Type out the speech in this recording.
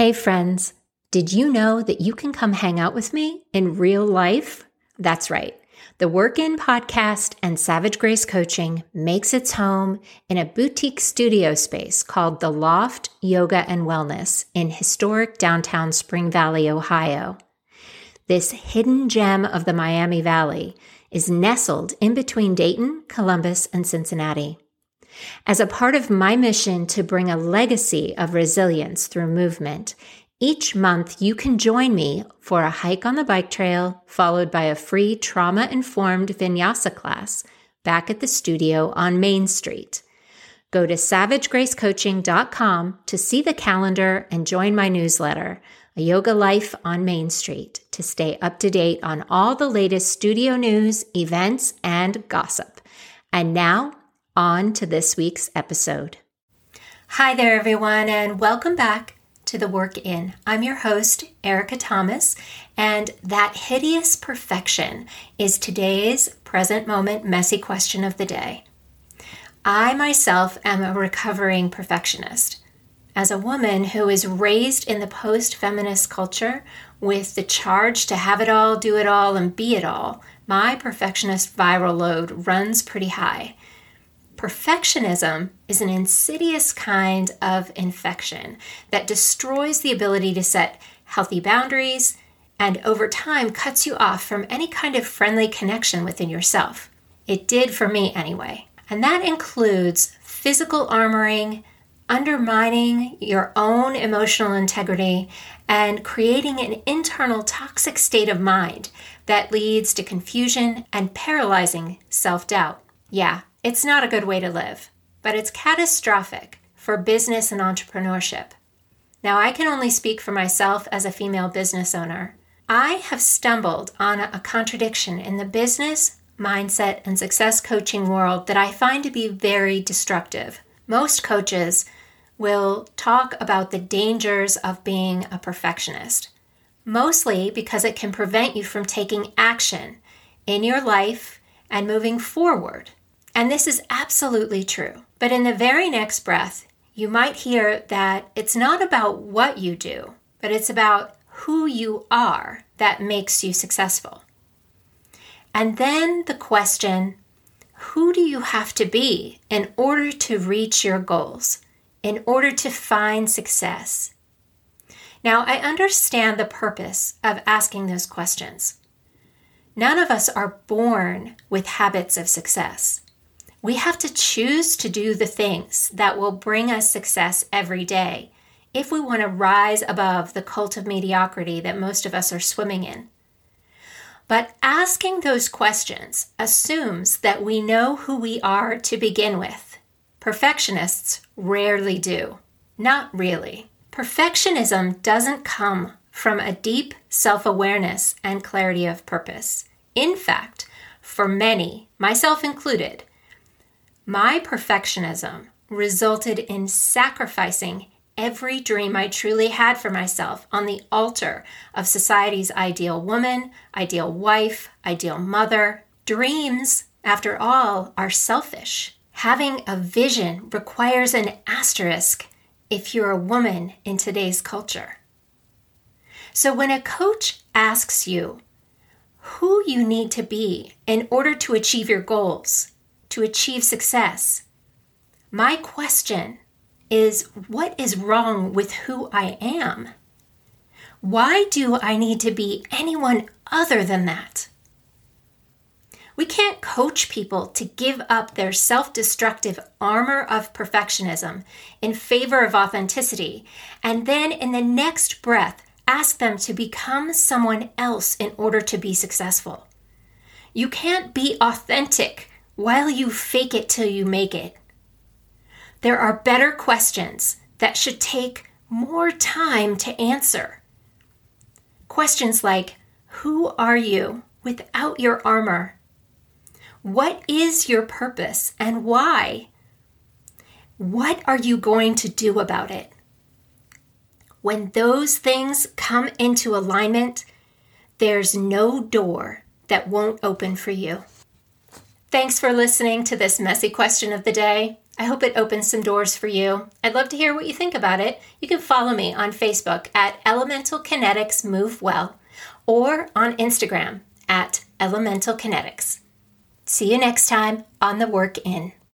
Hey, friends, did you know that you can come hang out with me in real life? That's right. The Work In podcast and Savage Grace Coaching makes its home in a boutique studio space called The Loft Yoga and Wellness in historic downtown Spring Valley, Ohio. This hidden gem of the Miami Valley is nestled in between Dayton, Columbus, and Cincinnati. As a part of my mission to bring a legacy of resilience through movement, each month you can join me for a hike on the bike trail, followed by a free trauma informed vinyasa class back at the studio on Main Street. Go to savagegracecoaching.com to see the calendar and join my newsletter, A Yoga Life on Main Street, to stay up to date on all the latest studio news, events, and gossip. And now, on to this week's episode. Hi there, everyone, and welcome back to the Work In. I'm your host, Ericka Thomas, and that hideous perfection is today's present moment messy question of the day. I myself am a recovering perfectionist. As a woman who is raised in the post feminist culture with the charge to have it all, do it all, and be it all, my perfectionist viral load runs pretty high. Perfectionism is an insidious kind of infection that destroys the ability to set healthy boundaries and over time cuts you off from any kind of friendly connection within yourself. It did for me anyway. And that includes physical armoring, undermining your own emotional integrity, and creating an internal toxic state of mind that leads to confusion and paralyzing self doubt. Yeah, it's not a good way to live, but it's catastrophic for business and entrepreneurship. Now, I can only speak for myself as a female business owner. I have stumbled on a contradiction in the business, mindset, and success coaching world that I find to be very destructive. Most coaches will talk about the dangers of being a perfectionist, mostly because it can prevent you from taking action in your life and moving forward. And this is absolutely true. But in the very next breath, you might hear that it's not about what you do, but it's about who you are that makes you successful. And then the question who do you have to be in order to reach your goals, in order to find success? Now, I understand the purpose of asking those questions. None of us are born with habits of success. We have to choose to do the things that will bring us success every day if we want to rise above the cult of mediocrity that most of us are swimming in. But asking those questions assumes that we know who we are to begin with. Perfectionists rarely do. Not really. Perfectionism doesn't come from a deep self awareness and clarity of purpose. In fact, for many, myself included, my perfectionism resulted in sacrificing every dream I truly had for myself on the altar of society's ideal woman, ideal wife, ideal mother. Dreams, after all, are selfish. Having a vision requires an asterisk if you're a woman in today's culture. So when a coach asks you who you need to be in order to achieve your goals, to achieve success. My question is what is wrong with who I am? Why do I need to be anyone other than that? We can't coach people to give up their self destructive armor of perfectionism in favor of authenticity and then in the next breath ask them to become someone else in order to be successful. You can't be authentic while you fake it till you make it. There are better questions that should take more time to answer. Questions like Who are you without your armor? What is your purpose and why? What are you going to do about it? When those things come into alignment, there's no door that won't open for you. Thanks for listening to this messy question of the day. I hope it opens some doors for you. I'd love to hear what you think about it. You can follow me on Facebook at Elemental Kinetics Move Well or on Instagram at Elemental Kinetics. See you next time on the Work In.